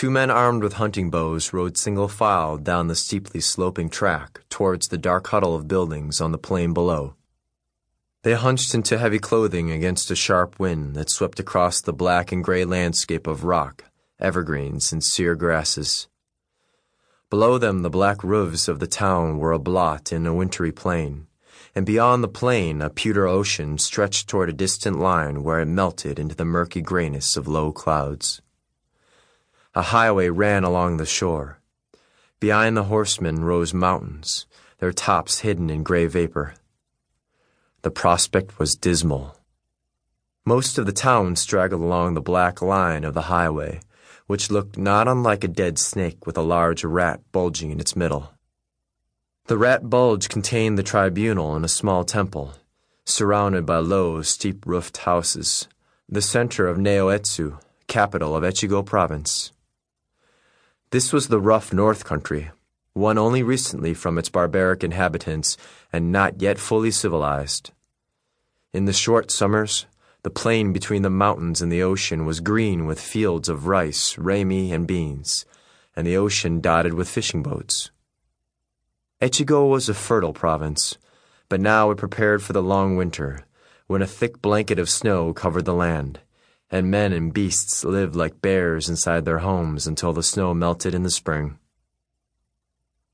Two men armed with hunting bows rode single file down the steeply sloping track towards the dark huddle of buildings on the plain below. They hunched into heavy clothing against a sharp wind that swept across the black and gray landscape of rock, evergreens, and sere grasses. Below them, the black roofs of the town were a blot in a wintry plain, and beyond the plain, a pewter ocean stretched toward a distant line where it melted into the murky grayness of low clouds. A highway ran along the shore. Behind the horsemen rose mountains, their tops hidden in gray vapor. The prospect was dismal. Most of the town straggled along the black line of the highway, which looked not unlike a dead snake with a large rat bulging in its middle. The rat bulge contained the tribunal and a small temple, surrounded by low, steep roofed houses, the center of Naoetsu, capital of Echigo province. This was the rough north country, won only recently from its barbaric inhabitants and not yet fully civilized. In the short summers, the plain between the mountains and the ocean was green with fields of rice, ramie, and beans, and the ocean dotted with fishing boats. Echigo was a fertile province, but now it prepared for the long winter, when a thick blanket of snow covered the land, and men and beasts lived like bears inside their homes until the snow melted in the spring.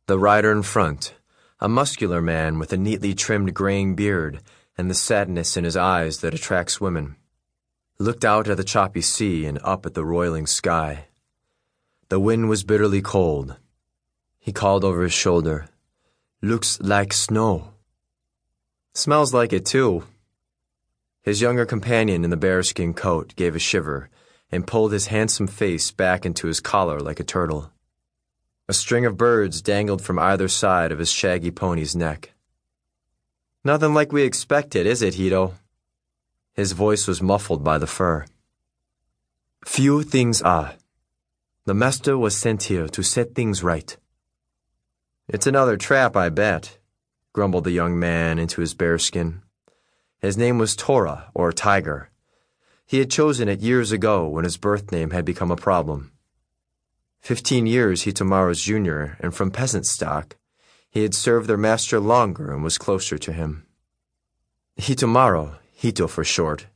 The rider in front, a muscular man with a neatly trimmed graying beard, and the sadness in his eyes that attracts women. Looked out at the choppy sea and up at the roiling sky. The wind was bitterly cold. He called over his shoulder, Looks like snow. Smells like it too. His younger companion in the bearskin coat gave a shiver and pulled his handsome face back into his collar like a turtle. A string of birds dangled from either side of his shaggy pony's neck. Nothing like we expected, is it, Hito? His voice was muffled by the fur. Few things are. The master was sent here to set things right. It's another trap, I bet, grumbled the young man into his bearskin. His name was Tora, or Tiger. He had chosen it years ago when his birth name had become a problem. Fifteen years Hitomaru's junior, and from peasant stock, he had served their master longer and was closer to him. Hitomaru, Hito for short,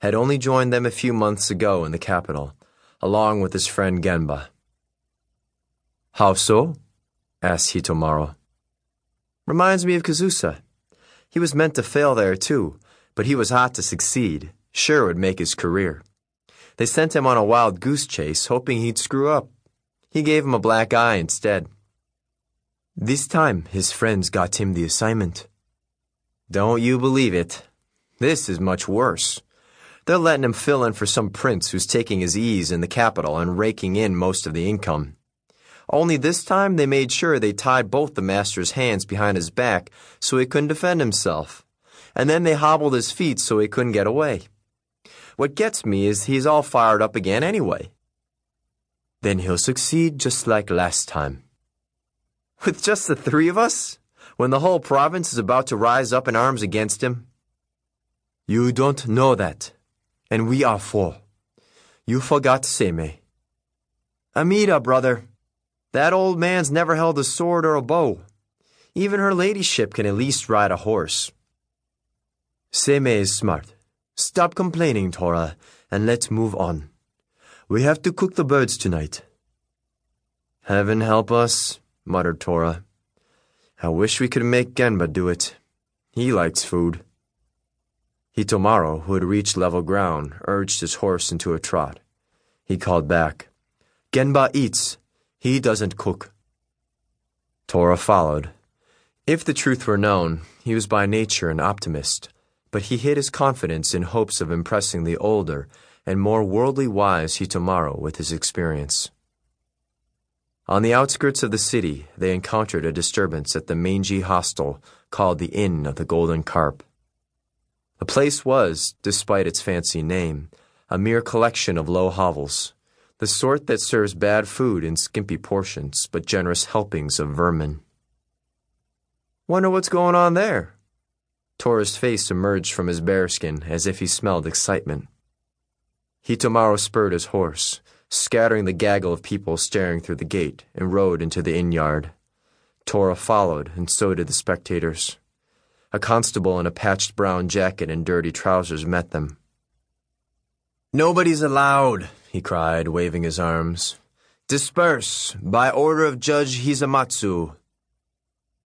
had only joined them a few months ago in the capital, along with his friend Genba. How so? asked Hitomaru. Reminds me of Kazusa. He was meant to fail there too, but he was hot to succeed, sure would make his career. They sent him on a wild goose chase, hoping he'd screw up. He gave him a black eye instead. This time, his friends got him the assignment. Don't you believe it. This is much worse. They're letting him fill in for some prince who's taking his ease in the capital and raking in most of the income. Only this time they made sure they tied both the master's hands behind his back so he couldn't defend himself. And then they hobbled his feet so he couldn't get away. What gets me is he's all fired up again anyway. Then he'll succeed just like last time. With just the three of us? When the whole province is about to rise up in arms against him? You don't know that. And we are four. You forgot Seimei. Amida, brother. That old man's never held a sword or a bow. Even her ladyship can at least ride a horse. Seimei is smart. Stop complaining, Tora, and let's move on. We have to cook the birds tonight. Heaven help us, muttered Tora. I wish we could make Genba do it. He likes food. Hitomaru, who had reached level ground, urged his horse into a trot. He called back, Genba eats. He doesn't cook. Tora followed. If the truth were known, he was by nature an optimist, but he hid his confidence in hopes of impressing the older and more worldly wise Hitomaru with his experience. On the outskirts of the city, they encountered a disturbance at the mangy hostel called the Inn of the Golden Carp. The place was, despite its fancy name, a mere collection of low hovels, the sort that serves bad food in skimpy portions but generous helpings of vermin. Wonder what's going on there? Tora's face emerged from his bearskin as if he smelled excitement. Hitomaru spurred his horse, scattering the gaggle of people staring through the gate, and rode into the inn yard. Tora followed, and so did the spectators. A constable in a patched brown jacket and dirty trousers met them. Nobody's allowed, he cried, waving his arms. Disperse, by order of Judge Hisamatsu.